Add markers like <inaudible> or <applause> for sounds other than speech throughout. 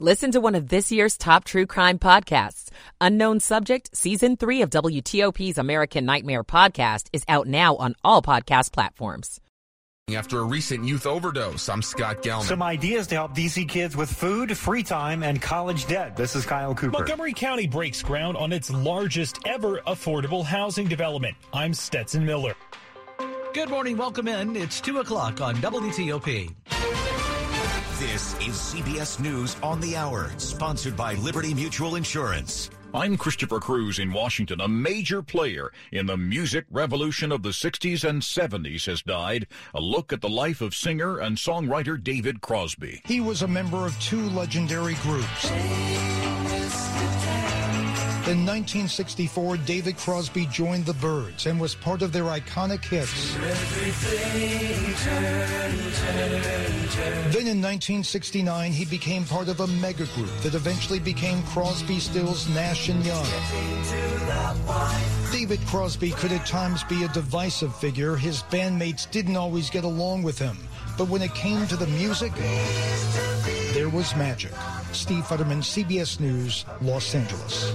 Listen to one of this year's top true crime podcasts. Unknown Subject, Season 3 of WTOP's American Nightmare podcast is out now on all podcast platforms. After a recent youth overdose, I'm Scott Gelman. Some ideas to help DC kids with food, free time, and college debt. This is Kyle Cooper. Montgomery County breaks ground on its largest ever affordable housing development. I'm Stetson Miller. Good morning. Welcome in. It's 2 o'clock on WTOP. This is CBS News on the Hour, sponsored by Liberty Mutual Insurance. I'm Christopher Cruz in Washington. A major player in the music revolution of the 60s and 70s has died. A look at the life of singer and songwriter David Crosby. He was a member of two legendary groups. In 1964, David Crosby joined the Byrds and was part of their iconic hits. Then in 1969, he became part of a mega group that eventually became Crosby, Stills, Nash and Young. David Crosby could at times be a divisive figure. His bandmates didn't always get along with him. But when it came to the music, there was magic. Steve Futterman, CBS News, Los Angeles.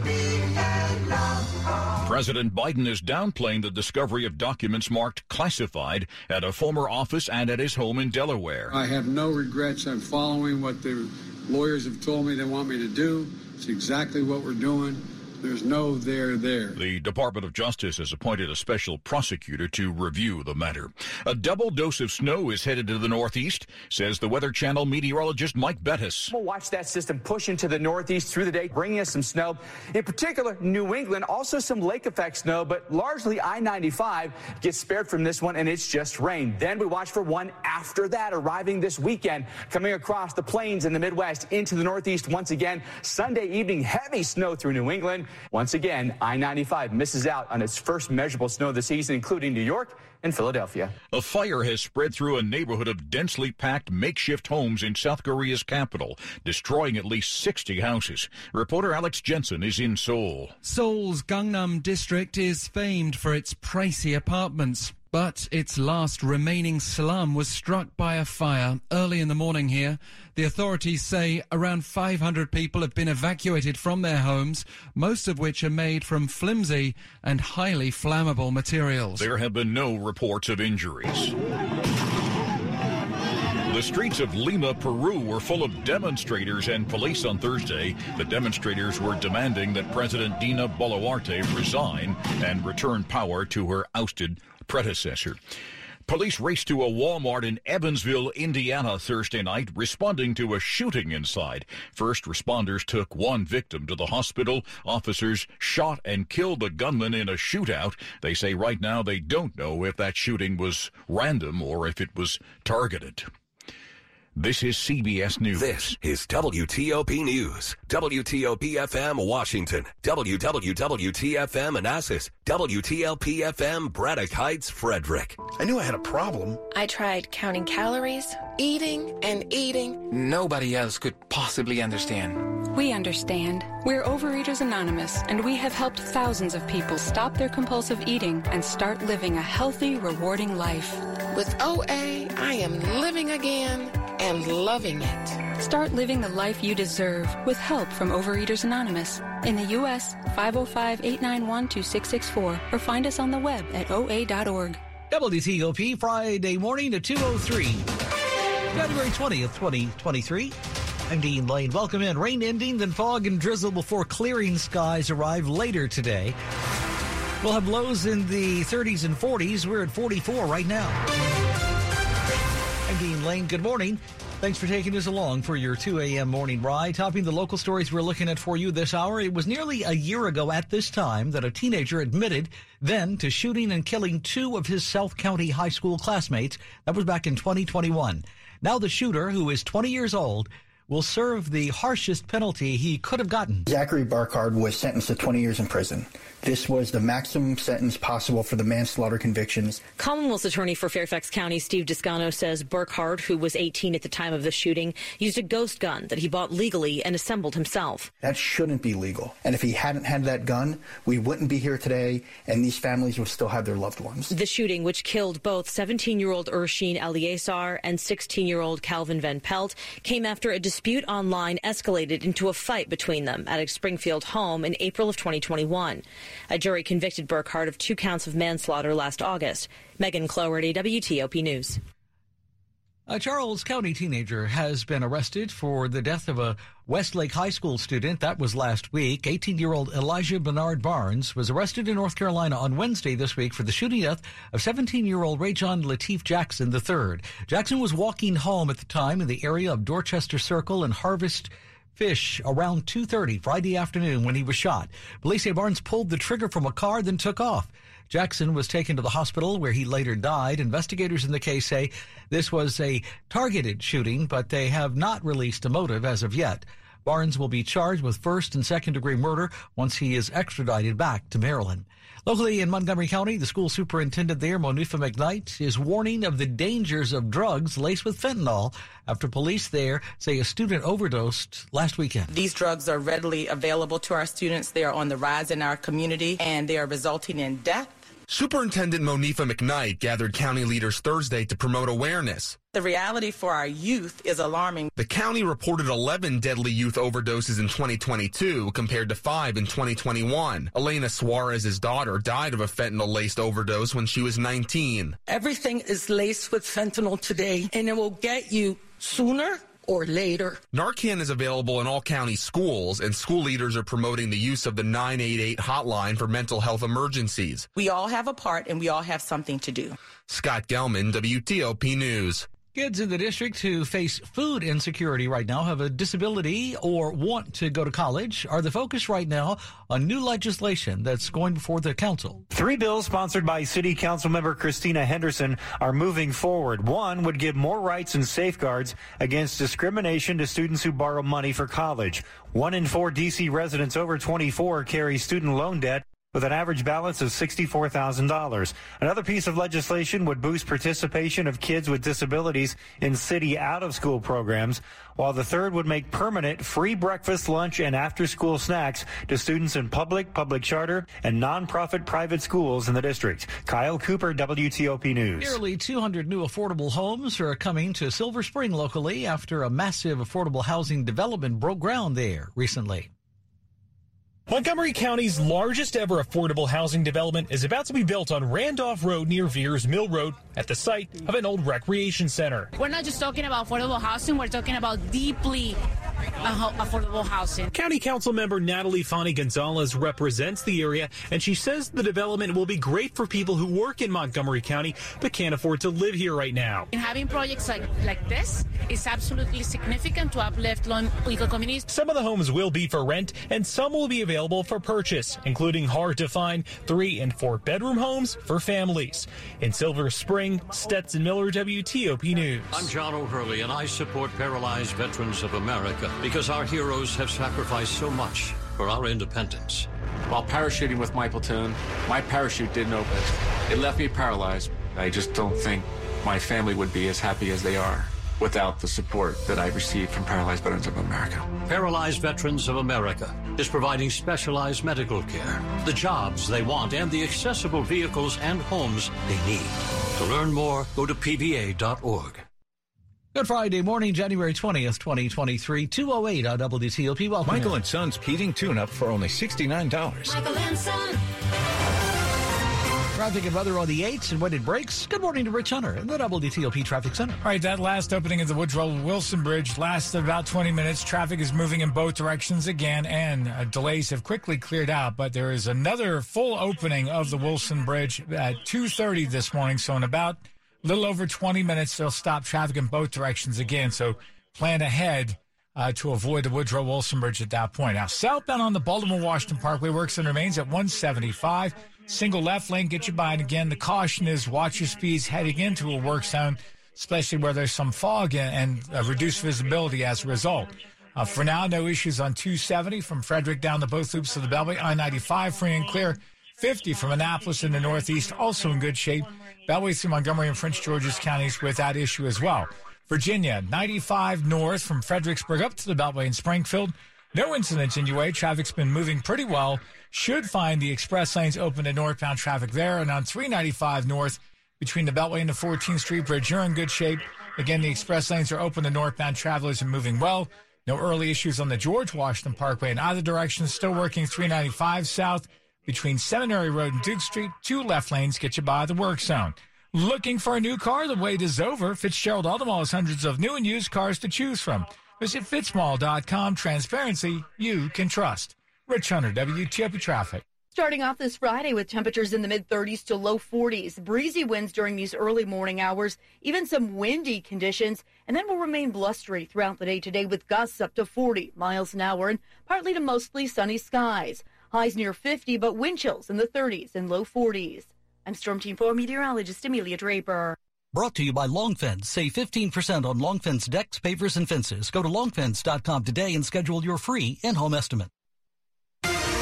President Biden is downplaying the discovery of documents marked classified at a former office and at his home in Delaware. I have no regrets. I'm following what the lawyers have told me they want me to do. It's exactly what we're doing. There's no there there. The Department of Justice has appointed a special prosecutor to review the matter. A double dose of snow is headed to the Northeast, says the Weather Channel meteorologist Mike Bettes. We'll watch that system push into the Northeast through the day, bringing us some snow. In particular, New England, also some lake effect snow, but largely I-95 gets spared from this one, and it's just rain. Then we watch for one after that, arriving this weekend, coming across the plains in the Midwest into the Northeast once again. Sunday evening, heavy snow through New England. Once again, I 95 misses out on its first measurable snow of the season, including New York and Philadelphia. A fire has spread through a neighborhood of densely packed makeshift homes in South Korea's capital, destroying at least 60 houses. Reporter Alex Jensen is in Seoul. Seoul's Gangnam district is famed for its pricey apartments. But its last remaining slum was struck by a fire early in the morning here. The authorities say around 500 people have been evacuated from their homes, most of which are made from flimsy and highly flammable materials. There have been no reports of injuries. The streets of Lima, Peru were full of demonstrators and police on Thursday. The demonstrators were demanding that President Dina Boluarte resign and return power to her ousted predecessor. Police raced to a Walmart in Evansville, Indiana Thursday night, responding to a shooting inside. First responders took one victim to the hospital. Officers shot and killed the gunman in a shootout. They say right now they don't know if that shooting was random or if it was targeted. This is CBS News. This is WTOP News. WTOP FM Washington. WWWTFM Manassas. WTLP FM Braddock Heights Frederick. I knew I had a problem. I tried counting calories, eating and eating. Nobody else could possibly understand. We understand. We're Overeaters Anonymous, and we have helped thousands of people stop their compulsive eating and start living a healthy, rewarding life. With OA, I am living again and loving it. Start living the life you deserve with help from Overeaters Anonymous. In the U.S., 505 891 2664 or find us on the web at oa.org. WTOP Friday morning to 203, January 20th, 2023. I'm Dean Lane. Welcome in. Rain ending, then fog and drizzle before clearing skies arrive later today. We'll have lows in the 30s and 40s. We're at 44 right now. Dean Lane. Good morning. Thanks for taking us along for your 2 a.m. morning ride. Topping the local stories we're looking at for you this hour, it was nearly a year ago at this time that a teenager admitted then to shooting and killing two of his South County high school classmates. That was back in 2021. Now the shooter, who is 20 years old, will serve the harshest penalty he could have gotten. Zachary Burkhardt was sentenced to 20 years in prison. This was the maximum sentence possible for the manslaughter convictions. Commonwealth's attorney for Fairfax County, Steve Descano, says Burkhardt, who was 18 at the time of the shooting, used a ghost gun that he bought legally and assembled himself. That shouldn't be legal. And if he hadn't had that gun, we wouldn't be here today, and these families would still have their loved ones. The shooting, which killed both 17 year old Ursheen Eleazar and 16 year old Calvin Van Pelt, came after a dispute dispute online escalated into a fight between them at a Springfield home in April of 2021. A jury convicted Burkhart of two counts of manslaughter last August. Megan Cloherty, WTOP News. A Charles County teenager has been arrested for the death of a Westlake High School student. That was last week. 18 year old Elijah Bernard Barnes was arrested in North Carolina on Wednesday this week for the shooting death of 17 year old Rayjon Latif Jackson III. Jackson was walking home at the time in the area of Dorchester Circle and Harvest Fish around 2.30 Friday afternoon when he was shot. Police say Barnes pulled the trigger from a car, then took off. Jackson was taken to the hospital where he later died. Investigators in the case say this was a targeted shooting, but they have not released a motive as of yet. Barnes will be charged with first and second degree murder once he is extradited back to Maryland. Locally in Montgomery County, the school superintendent there, Monifa McKnight, is warning of the dangers of drugs laced with fentanyl after police there say a student overdosed last weekend. These drugs are readily available to our students. They are on the rise in our community and they are resulting in death Superintendent Monifa McKnight gathered county leaders Thursday to promote awareness. The reality for our youth is alarming. The county reported 11 deadly youth overdoses in 2022 compared to 5 in 2021. Elena Suarez's daughter died of a fentanyl-laced overdose when she was 19. Everything is laced with fentanyl today, and it will get you sooner or later. Narcan is available in all county schools, and school leaders are promoting the use of the 988 hotline for mental health emergencies. We all have a part, and we all have something to do. Scott Gelman, WTOP News. Kids in the district who face food insecurity right now have a disability or want to go to college are the focus right now on new legislation that's going before the council. Three bills sponsored by City Council member Christina Henderson are moving forward. One would give more rights and safeguards against discrimination to students who borrow money for college. One in four D.C. residents over 24 carry student loan debt with an average balance of $64,000. Another piece of legislation would boost participation of kids with disabilities in city out of school programs, while the third would make permanent free breakfast, lunch, and after school snacks to students in public, public charter, and nonprofit private schools in the district. Kyle Cooper, WTOP News. Nearly 200 new affordable homes are coming to Silver Spring locally after a massive affordable housing development broke ground there recently. Montgomery County's largest ever affordable housing development is about to be built on Randolph Road near Veirs Mill Road at the site of an old recreation center. We're not just talking about affordable housing, we're talking about deeply Uh-huh, affordable housing. County Council member Natali Fani-Gonzalez represents the area, and she says the development will be great for people who work in Montgomery County but can't afford to live here right now. And having projects like, like this is absolutely significant to uplift low-income communities. Some of the homes will be for rent, and some will be available for purchase, including hard-to-find three and four bedroom homes for families. In Silver Spring, Stetson Miller, WTOP News. I'm John O'Hurley, and I support Paralyzed Veterans of America because our heroes have sacrificed so much for our independence. While parachuting with my platoon, my parachute didn't open. It left me paralyzed. I just don't think my family would be as happy as they are without the support that I received from Paralyzed Veterans of America. Paralyzed Veterans of America is providing specialized medical care, the jobs they want, and the accessible vehicles and homes they need. To learn more, go to pva.org. Good Friday morning, January 20th, 2023, 208 on WTOP. Welcome. Michael and Son's heating tune-up for only $69. Michael and Son. Traffic and weather on the 8s and when it breaks. Good morning to Rich Hunter in the WTOP Traffic Center. All right, that last opening of the Woodrow Wilson Bridge lasted about 20 minutes. Traffic is moving in both directions again, and uh, delays have quickly cleared out. But there is another full opening of the Wilson Bridge at 2.30 this morning, so in about a little over 20 minutes, they'll stop traffic in both directions again. So plan ahead uh, to avoid the Woodrow Wilson Bridge at that point. Now, southbound on the Baltimore Washington Parkway works and remains at 175. Single left lane, get you by. And again, the caution is watch your speeds heading into a work zone, especially where there's some fog and, and uh, reduced visibility as a result. Uh, for now, no issues on 270 from Frederick down to both loops of the Beltway. I 95 free and clear. 50 from Annapolis in the Northeast, also in good shape. Beltway through Montgomery and Prince George's counties without issue as well. Virginia, 95 north from Fredericksburg up to the Beltway in Springfield. No incidents in your way. Traffic's been moving pretty well. Should find the express lanes open to northbound traffic there. And on 395 north between the Beltway and the 14th Street Bridge, you're in good shape. Again, the express lanes are open to northbound travelers and moving well. No early issues on the George Washington Parkway in either direction. Still working 395 south between Seminary Road and Duke Street. Two left lanes get you by the work zone. Looking for a new car? The wait is over. Fitzgerald Automall has hundreds of new and used cars to choose from. Visit fitzmall.com. Transparency you can trust. Rich Hunter, WTOP Traffic. Starting off this Friday with temperatures in the mid 30s to low 40s, breezy winds during these early morning hours, even some windy conditions, and then will remain blustery throughout the day today with gusts up to 40 miles an hour and partly to mostly sunny skies. Highs near 50, but wind chills in the 30s and low 40s. I'm Storm Team 4 meteorologist Amelia Draper. Brought to you by Longfence. Save 15% on Longfence decks, pavers, and fences. Go to longfence.com today and schedule your free in-home estimate.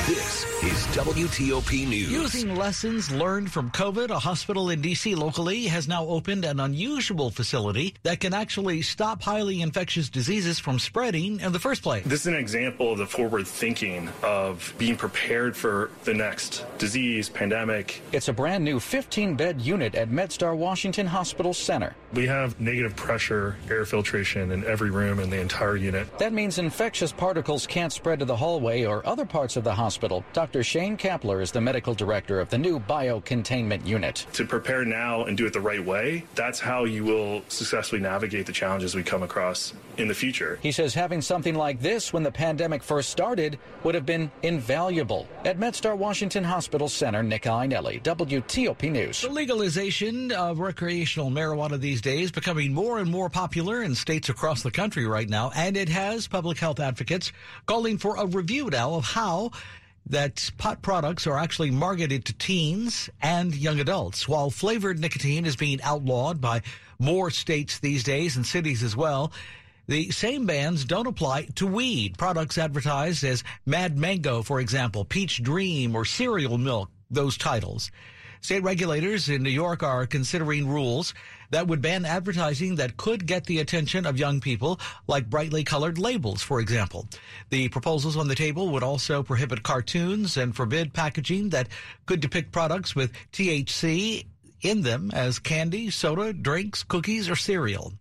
This is WTOP News. Using lessons learned from COVID, a hospital in D.C. locally has now opened an unusual facility that can actually stop highly infectious diseases from spreading in the first place. This is an example of the forward thinking of being prepared for the next disease, pandemic. It's a brand new 15 bed unit at MedStar Washington Hospital Center. We have negative pressure air filtration in every room in the entire unit. That means infectious particles can't spread to the hallway or other parts of the hospital. Dr. Shane Kapler is the medical director of the new biocontainment unit. To prepare now and do it the right way, that's how you will successfully navigate the challenges we come across in the future. He says having something like this when the pandemic first started would have been invaluable. At MedStar Washington Hospital Center, Nick Iannelli, WTOP News. The legalization of recreational marijuana these days becoming more and more popular in states across the country right now, and it has public health advocates calling for a review now of how that pot products are actually marketed to teens and young adults, while flavored nicotine is being outlawed by more states these days and cities as well. The same bans don't apply to weed. Products advertised as Mad Mango, for example, Peach Dream, or Cereal Milk, those titles. State regulators in New York are considering rules that would ban advertising that could get the attention of young people, like brightly colored labels, for example. The proposals on the table would also prohibit cartoons and forbid packaging that could depict products with THC in them as candy, soda, drinks, cookies, or cereal.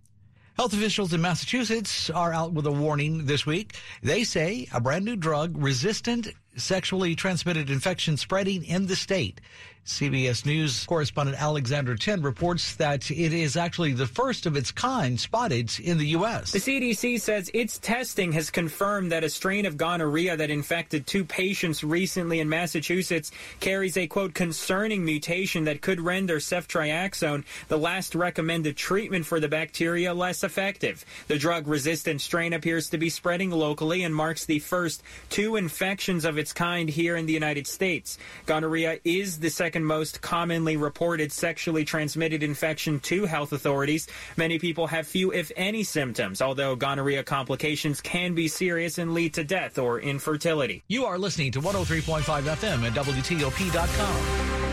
Health officials in Massachusetts are out with a warning this week. They say a brand new drug resistant sexually transmitted infection spreading in the state. CBS News correspondent Alexander Tin reports that it is actually the first of its kind spotted in the U.S. The CDC says its testing has confirmed that a strain of gonorrhea that infected two patients recently in Massachusetts carries a quote concerning mutation that could render ceftriaxone, the last recommended treatment for the bacteria, less effective. The drug resistant strain appears to be spreading locally and marks the first two infections of its kind here in the United States. Gonorrhea is the second second most commonly reported sexually transmitted infection to health authorities. Many people have few, if any, symptoms, although gonorrhea complications can be serious and lead to death or infertility. You are listening to 103.5 FM at WTOP.com.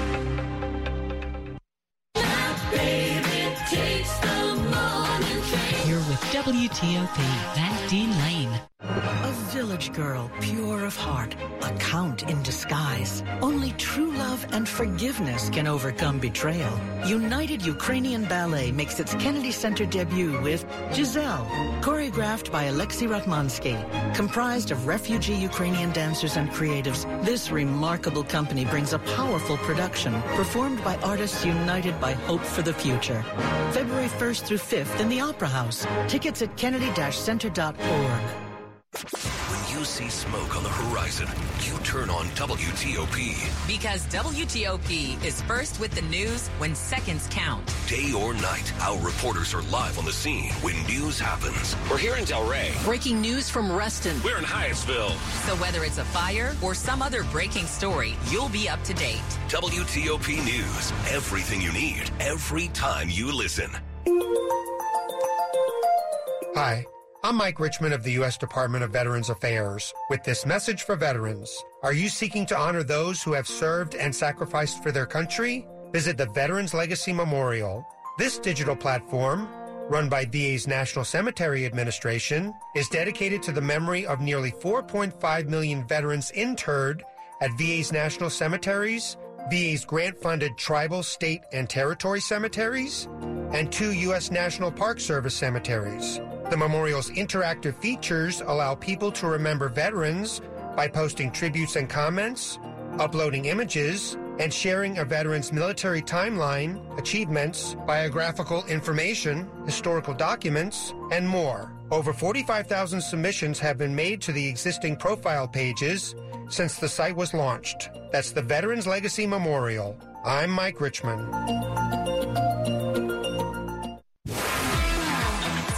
WTOP, Van Dean Lane. A village girl, pure of heart, a count in disguise. Only true love and forgiveness can overcome betrayal. United Ukrainian Ballet makes its Kennedy Center debut with Giselle, choreographed by Alexei Ratmansky. Comprised of refugee Ukrainian dancers and creatives, this remarkable company brings a powerful production performed by artists united by hope for the future. February 1st through 5th in the Opera House. Tickets at kennedy-center.org. When you see smoke on the horizon, you turn on WTOP. Because WTOP is first with the news when seconds count. Day or night, our reporters are live on the scene when news happens. We're here in Delray. Breaking news from Reston. We're in Hyattsville. So whether it's a fire or some other breaking story, you'll be up to date. WTOP News. Everything you need, every time you listen. Hi. I'm Mike Richmond of the U.S. Department of Veterans Affairs with this message for veterans. Are you seeking to honor those who have served and sacrificed for their country? Visit the Veterans Legacy Memorial. This digital platform, run by VA's National Cemetery Administration, is dedicated to the memory of nearly 4.5 million veterans interred at VA's national cemeteries, VA's grant funded tribal, state, and territory cemeteries, and two U.S. National Park Service cemeteries. The memorial's interactive features allow people to remember veterans by posting tributes and comments, uploading images, and sharing a veteran's military timeline, achievements, biographical information, historical documents, and more. Over 45,000 submissions have been made to the existing profile pages since the site was launched. That's the Veterans Legacy Memorial. I'm Mike Richmond.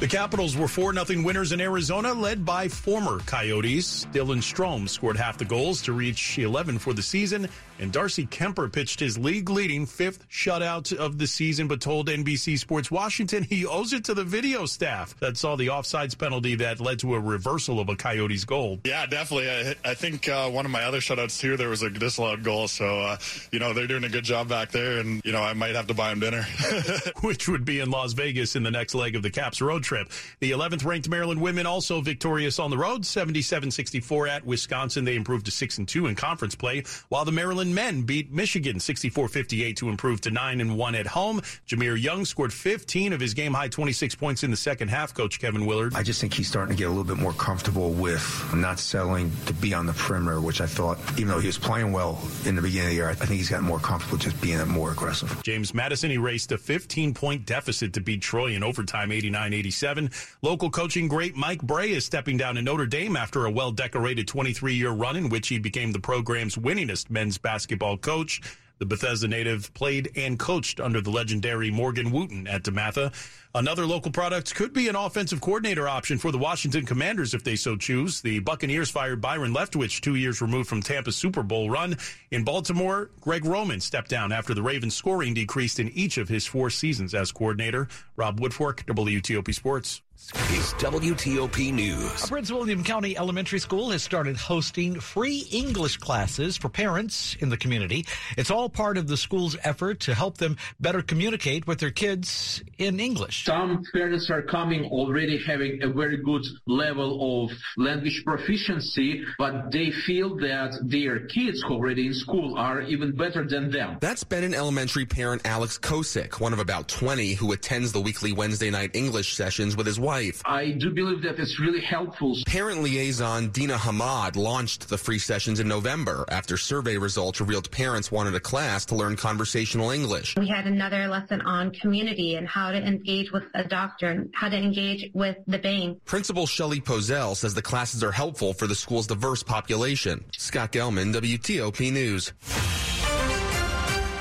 The Capitals were 4 0 winners in Arizona, led by former Coyotes. Dylan Strome scored half the goals to reach 11 for the season, and Darcy Kuemper pitched his league leading fifth shutout of the season, but told NBC Sports Washington he owes it to the video staff that saw the offsides penalty that led to a reversal of a Coyotes goal. Yeah, definitely. I, I think uh, one of my other shutouts too, there was a disallowed goal. So, uh, you know, they're doing a good job back there, and, you know, I might have to buy them dinner. <laughs> Which would be in Las Vegas in the next leg of the Caps road trip. The 11th ranked Maryland women also victorious on the road, 77 64 at Wisconsin. They improved to 6 and 2 in conference play, while the Maryland men beat Michigan 64 58 to improve to 9 and 1 at home. Jahmir Young scored 15 of his game high 26 points in the second half, Coach Kevin Willard. I just think he's starting to get a little bit more comfortable with not selling to be on the perimeter, which I thought, even though he was playing well in the beginning of the year, I think he's gotten more comfortable just being more aggressive. James Madison erased a 15 point deficit to beat Troy in overtime 89 87. Local coaching great Mike Brey is stepping down in Notre Dame after a well decorated 23 year run in which he became the program's winningest men's basketball coach. The Bethesda native played and coached under the legendary Morgan Wootten at DeMatha. Another local product could be an offensive coordinator option for the Washington Commanders if they so choose. The Buccaneers fired Byron Leftwich two years removed from Tampa's Super Bowl run. In Baltimore, Greg Roman stepped down after the Ravens' scoring decreased in each of his four seasons as coordinator. Rob Woodfork, WTOP Sports. Is WTOP News. A Prince William County Elementary School has started hosting free English classes for parents in the community. It's all part of the school's effort to help them better communicate with their kids in English. Some parents are coming already having a very good level of language proficiency, but they feel that their kids already in school are even better than them. That's Benin Elementary parent Alex Kosick, one of about 20 who attends the weekly Wednesday night English sessions with his wife. I do believe that it's really helpful. Parent liaison Dina Hamad launched the free sessions in November after survey results revealed parents wanted a class to learn conversational English. We had another lesson on community and how to engage with a doctor and how to engage with the bank. Principal Shelley Pozell says the classes are helpful for the school's diverse population. Scott Gelman, WTOP News.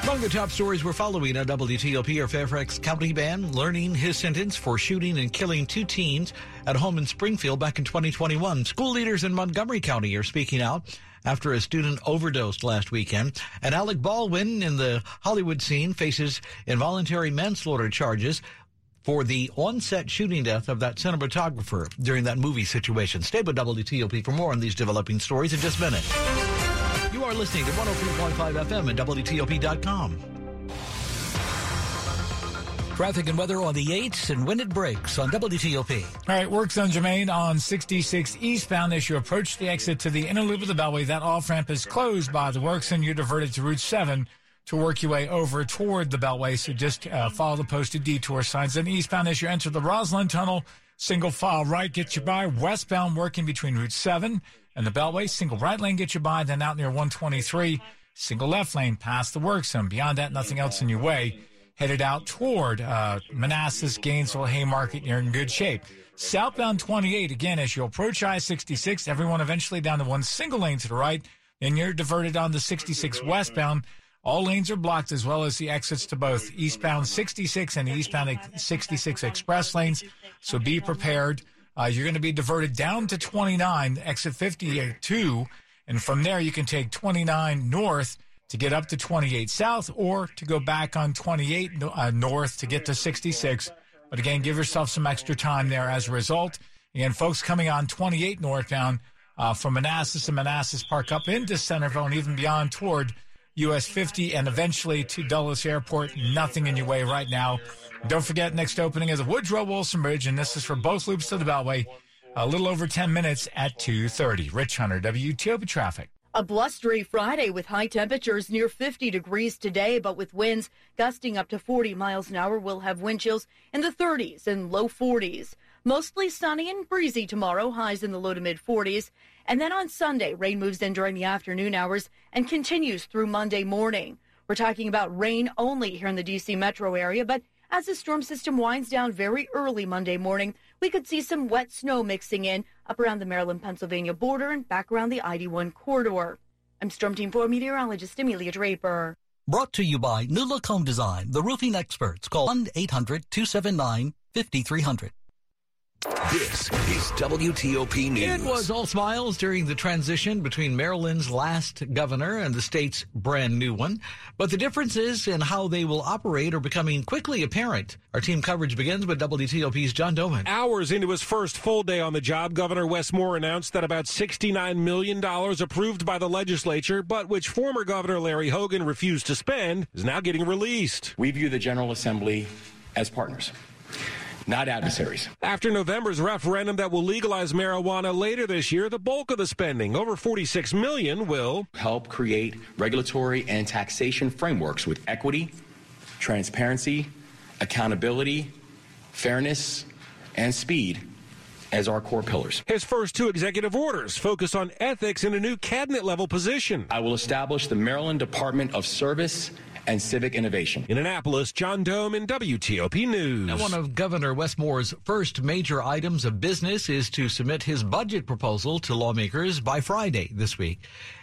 Among the top stories we're following on WTOP are Fairfax County man learning his sentence for shooting and killing two teens at home in Springfield back in 2021. School leaders in Montgomery County are speaking out after a student overdosed last weekend. And Alec Baldwin in the Hollywood scene faces involuntary manslaughter charges for the on-set shooting death of that cinematographer during that movie situation. Stay with WTOP for more on these developing stories in just a minute. You are listening to 103.5 FM at WTOP.com. Traffic and weather on the 8s and when it breaks on WTOP. All right, works on Germain on 66 eastbound as you approach the exit to the inner loop of the Beltway. That off ramp is closed by the works and you're diverted to Route 7 to work your way over toward the Beltway. So just uh, follow the posted detour signs. Then eastbound as you enter the Rosslyn Tunnel, single file right gets you by. Westbound working between Route 7 and the Beltway. Single right lane gets you by. Then out near 123, single left lane past the work zone. Beyond that, nothing else in your way. Headed out toward uh, Manassas, Gainesville, Haymarket. You're in good shape. Southbound 28, again, as you approach I 66, everyone eventually down to one single lane to the right. Then you're diverted on the 66 westbound. All lanes are blocked as well as the exits to both eastbound 66 and eastbound 66 express lanes. So be prepared. Uh, you're going to be diverted down to 29, exit 52. And from there, you can take 29 north to get up to 28 south or to go back on 28 uh, north to get to 66. But again, give yourself some extra time there as a result. Again, folks coming on 28 northbound uh, from Manassas and Manassas Park up into Centreville and even beyond toward US 50 and eventually to Dulles Airport. Nothing in your way right now. Don't forget, next opening is Woodrow Wilson Bridge, and this is for both loops to the Beltway. A little over 10 minutes at 2.30. Rich Hunter, WTOP Traffic. A blustery Friday with high temperatures near 50 degrees today, but with winds gusting up to 40 miles an hour, we'll have wind chills in the 30s and low 40s. Mostly sunny and breezy tomorrow, highs in the low to mid 40s. And then on Sunday, rain moves in during the afternoon hours and continues through Monday morning. We're talking about rain only here in the D.C. metro area, but as the storm system winds down very early Monday morning, we could see some wet snow mixing in up around the Maryland Pennsylvania border and back around the ID 1 corridor. I'm Storm Team 4 meteorologist Amelia Draper. Brought to you by Look Home Design, the roofing experts. Call 1 800 279 5300. This is WTOP News. It was all smiles during the transition between Maryland's last governor and the state's brand new one. But the differences in how they will operate are becoming quickly apparent. Our team coverage begins with WTOP's John Domen. Hours into his first full day on the job, Governor Wes Moore announced that about $69 million approved by the legislature, but which former Governor Larry Hogan refused to spend, is now getting released. We view the General Assembly as partners not adversaries. <laughs> After November's referendum that will legalize marijuana later this year, the bulk of the spending, over 46 million, will help create regulatory and taxation frameworks with equity, transparency, accountability, fairness, and speed as our core pillars. His first two executive orders focus on ethics in a new cabinet level position. I will establish the Maryland Department of Service and civic innovation. In Annapolis, John in WTOP News. Now, one of Governor Wes Moore's first major items of business is to submit his budget proposal to lawmakers by Friday this week.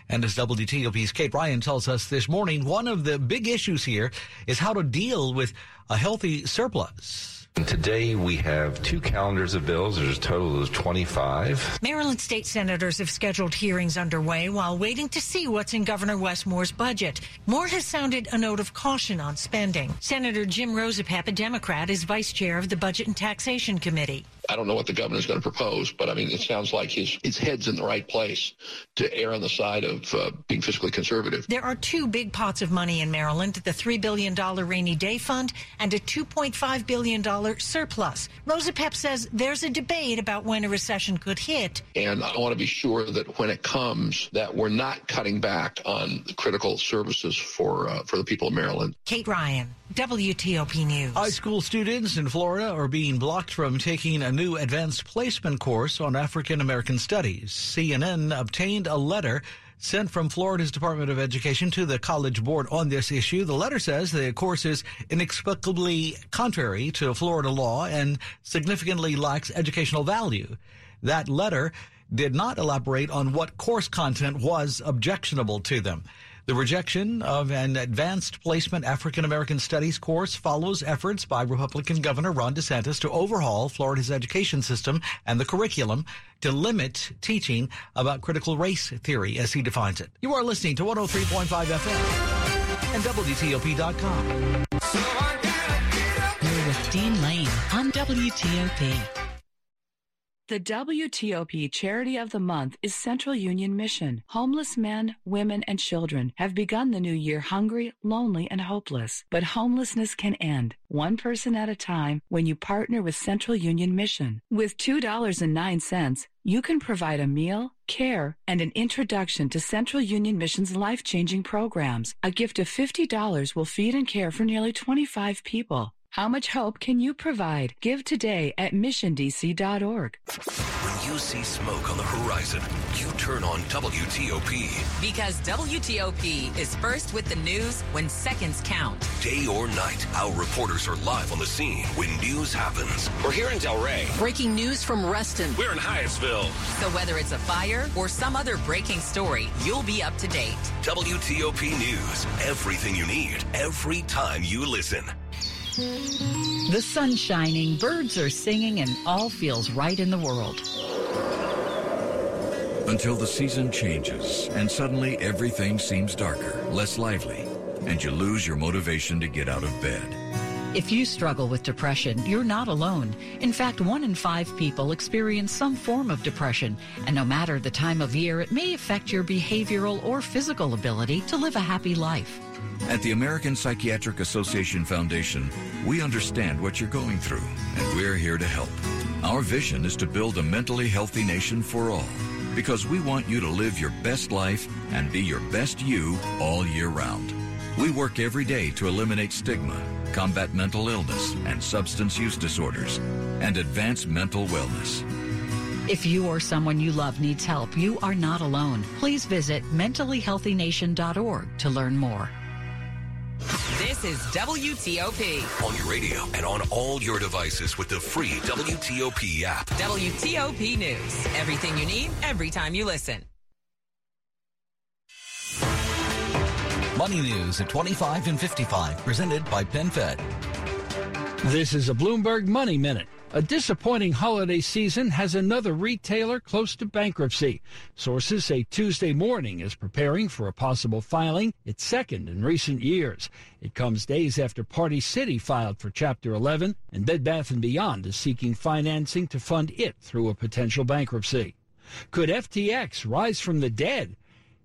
And as WTOP's Kate Ryan tells us this morning, one of the big issues here is how to deal with a healthy surplus. And today we have two calendars of bills. There's a total of 25. Maryland state senators have scheduled hearings underway while waiting to see what's in Governor Wes Moore's budget. Moore has sounded a note of caution on spending. Senator Jim Rosapepe, a Democrat, is vice chair of the Budget and Taxation Committee. I don't know what the governor's going to propose, but I mean, it sounds like his, his head's in the right place to err on the side of uh, being fiscally conservative. There are two big pots of money in Maryland the $3 billion rainy day fund and a $2.5 billion surplus. Rosapepe says there's a debate about when a recession could hit. And I want to be sure that when it comes, that we're not cutting back on the critical services for, uh, for the people of Maryland. Kate Ryan, WTOP News. High school students in Florida are being blocked from taking a new advanced placement course on African American studies. CNN obtained a letter sent from Florida's Department of Education to the College Board on this issue. The letter says the course is inexplicably contrary to Florida law and significantly lacks educational value. That letter did not elaborate on what course content was objectionable to them. The rejection of an advanced placement African American studies course follows efforts by Republican Governor Ron DeSantis to overhaul Florida's education system and the curriculum to limit teaching about critical race theory as he defines it. You are listening to 103.5 FM and WTOP.com. You're with Dean Lane on WTOP. The WTOP Charity of the Month is Central Union Mission. Homeless men, women, and children have begun the new year hungry, lonely, and hopeless. But homelessness can end, one person at a time, when you partner with Central Union Mission. With $2.09, you can provide a meal, care, and an introduction to Central Union Mission's life changing programs. A gift of $50 will feed and care for nearly 25 people. How much hope can you provide? Give today at missiondc.org. When you see smoke on the horizon, you turn on WTOP. Because WTOP is first with the news when seconds count. Day or night, our reporters are live on the scene when news happens. We're here in Delray. Breaking news from Reston. We're in Hyattsville. So whether it's a fire or some other breaking story, you'll be up to date. WTOP News. Everything you need, every time you listen. The sun's shining, birds are singing, and all feels right in the world. Until the season changes and suddenly everything seems darker, less lively, and you lose your motivation to get out of bed. If you struggle with depression, you're not alone. In fact, one in five people experience some form of depression, and no matter the time of year, it may affect your behavioral or physical ability to live a happy life. At the American Psychiatric Association Foundation, we understand what you're going through, and we're here to help. Our vision is to build a mentally healthy nation for all. because we want you to live your best life and be your best you all year round. We work every day to eliminate stigma, combat mental illness and substance use disorders, and advance mental wellness. If you or someone you love needs help, you are not alone. Please visit mentallyhealthynation.org to learn more. This is WTOP. On your radio and on all your devices with the free WTOP app. WTOP News. Everything you need, every time you listen. Money News at 25 and 55, presented by PenFed. This is a Bloomberg Money Minute. A disappointing holiday season has another retailer close to bankruptcy. Sources say Tuesday morning is preparing for a possible filing, its second in recent years. It comes days after Party City filed for Chapter 11, and Bed Bath & Beyond is seeking financing to fund it through a potential bankruptcy. Could FTX rise from the dead?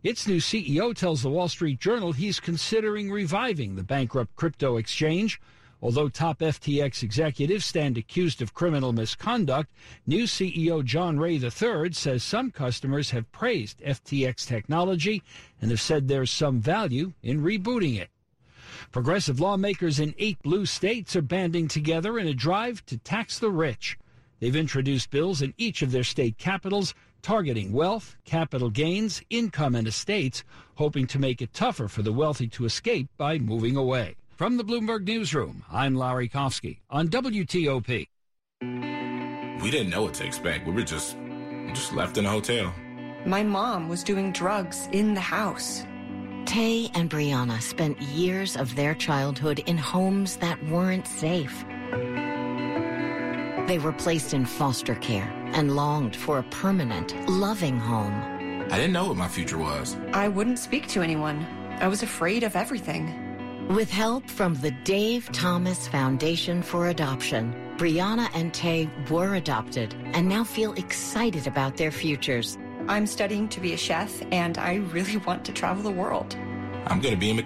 Its new CEO tells the Wall Street Journal he's considering reviving the bankrupt crypto exchange. Although top FTX executives stand accused of criminal misconduct, new CEO John Ray III says some customers have praised FTX technology and have said there's some value in rebooting it. Progressive lawmakers in eight blue states are banding together in a drive to tax the rich. They've introduced bills in each of their state capitals targeting wealth, capital gains, income, and estates, hoping to make it tougher for the wealthy to escape by moving away. From the Bloomberg Newsroom, I'm Larry Kofsky on WTOP. We didn't know what to expect. We were just just left in a hotel. My mom was doing drugs in the house. Tay and Brianna spent years of their childhood in homes that weren't safe. They were placed in foster care and longed for a permanent, loving home. I didn't know what my future was. I wouldn't speak to anyone. I was afraid of everything. With help from the Dave Thomas Foundation for Adoption, Brianna and Tay were adopted and now feel excited about their futures. I'm studying to be a chef and I really want to travel the world. I'm going to be a mechanic.